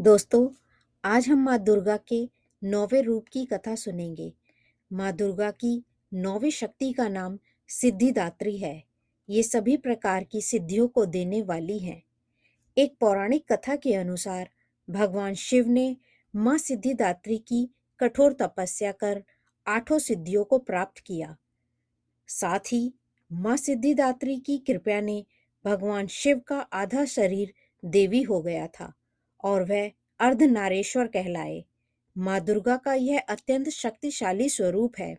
दोस्तों, आज हम माँ दुर्गा के नौवे रूप की कथा सुनेंगे। माँ दुर्गा की नौवी शक्ति का नाम सिद्धिदात्री है। ये सभी प्रकार की सिद्धियों को देने वाली हैं। एक पौराणिक कथा के अनुसार भगवान शिव ने माँ सिद्धिदात्री की कठोर तपस्या कर आठों सिद्धियों को प्राप्त किया। साथ ही माँ सिद्धिदात्री की कृपया ने भगवान शिव का आधा शरीर देवी हो गया था। और वह अर्धनारेश्वर कहलाए। माँ दुर्गा का यह अत्यंत शक्तिशाली स्वरूप है।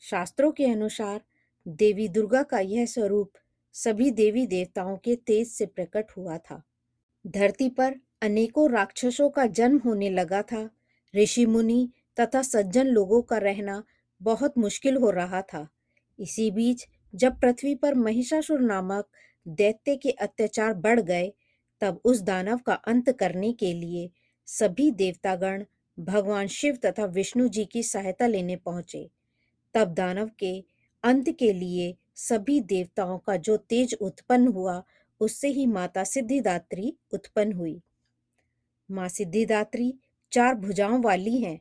शास्त्रों के अनुसार देवी दुर्गा का यह स्वरूप सभी देवी देवताओं के तेज से प्रकट हुआ था। धरती पर अनेकों राक्षसों का जन्म होने लगा था। ऋषि मुनि तथा सज्जन लोगों का रहना बहुत मुश्किल हो रहा था। इसी बीच जब पृथ्वी पर महिषासुर नामक दैत्य के अत्याचार बढ़ गए तब उस दानव का अंत करने के लिए सभी देवतागण भगवान शिव तथा विष्णु जी की सहायता लेने पहुँचे। तब दानव के अंत के लिए सभी देवताओं का जो तेज उत्पन्न हुआ, उससे ही माता सिद्धिदात्री उत्पन्न हुई। माँ सिद्धिदात्री चार भुजाओं वाली हैं।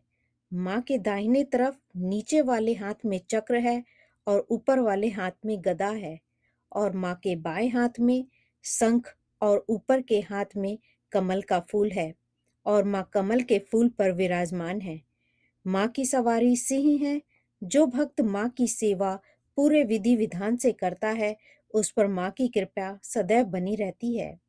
माँ के दाहिने तरफ़ नीचे वाले हाथ में चक्र है और ऊपर वाले हाथ में गदा है और माँ के बाएँ हाथ में शंख और ऊपर के हाथ में कमल का फूल है और माँ कमल के फूल पर विराजमान है। माँ की सवारी सिंह है, जो भक्त माँ की सेवा पूरे विधि विधान से करता है, उस पर माँ की कृपा सदैव बनी रहती है।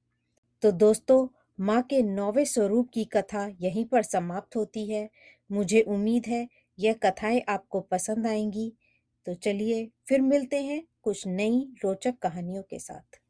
तो दोस्तों, माँ के नौवे स्वरूप की कथा यहीं पर समाप्त होती है। मुझे उम्मीद है, यह कथाएँ आपको पसंद आएँगी। तो चलिए, फिर मिलते हैं कुछ नई रोचक कहानियों के साथ।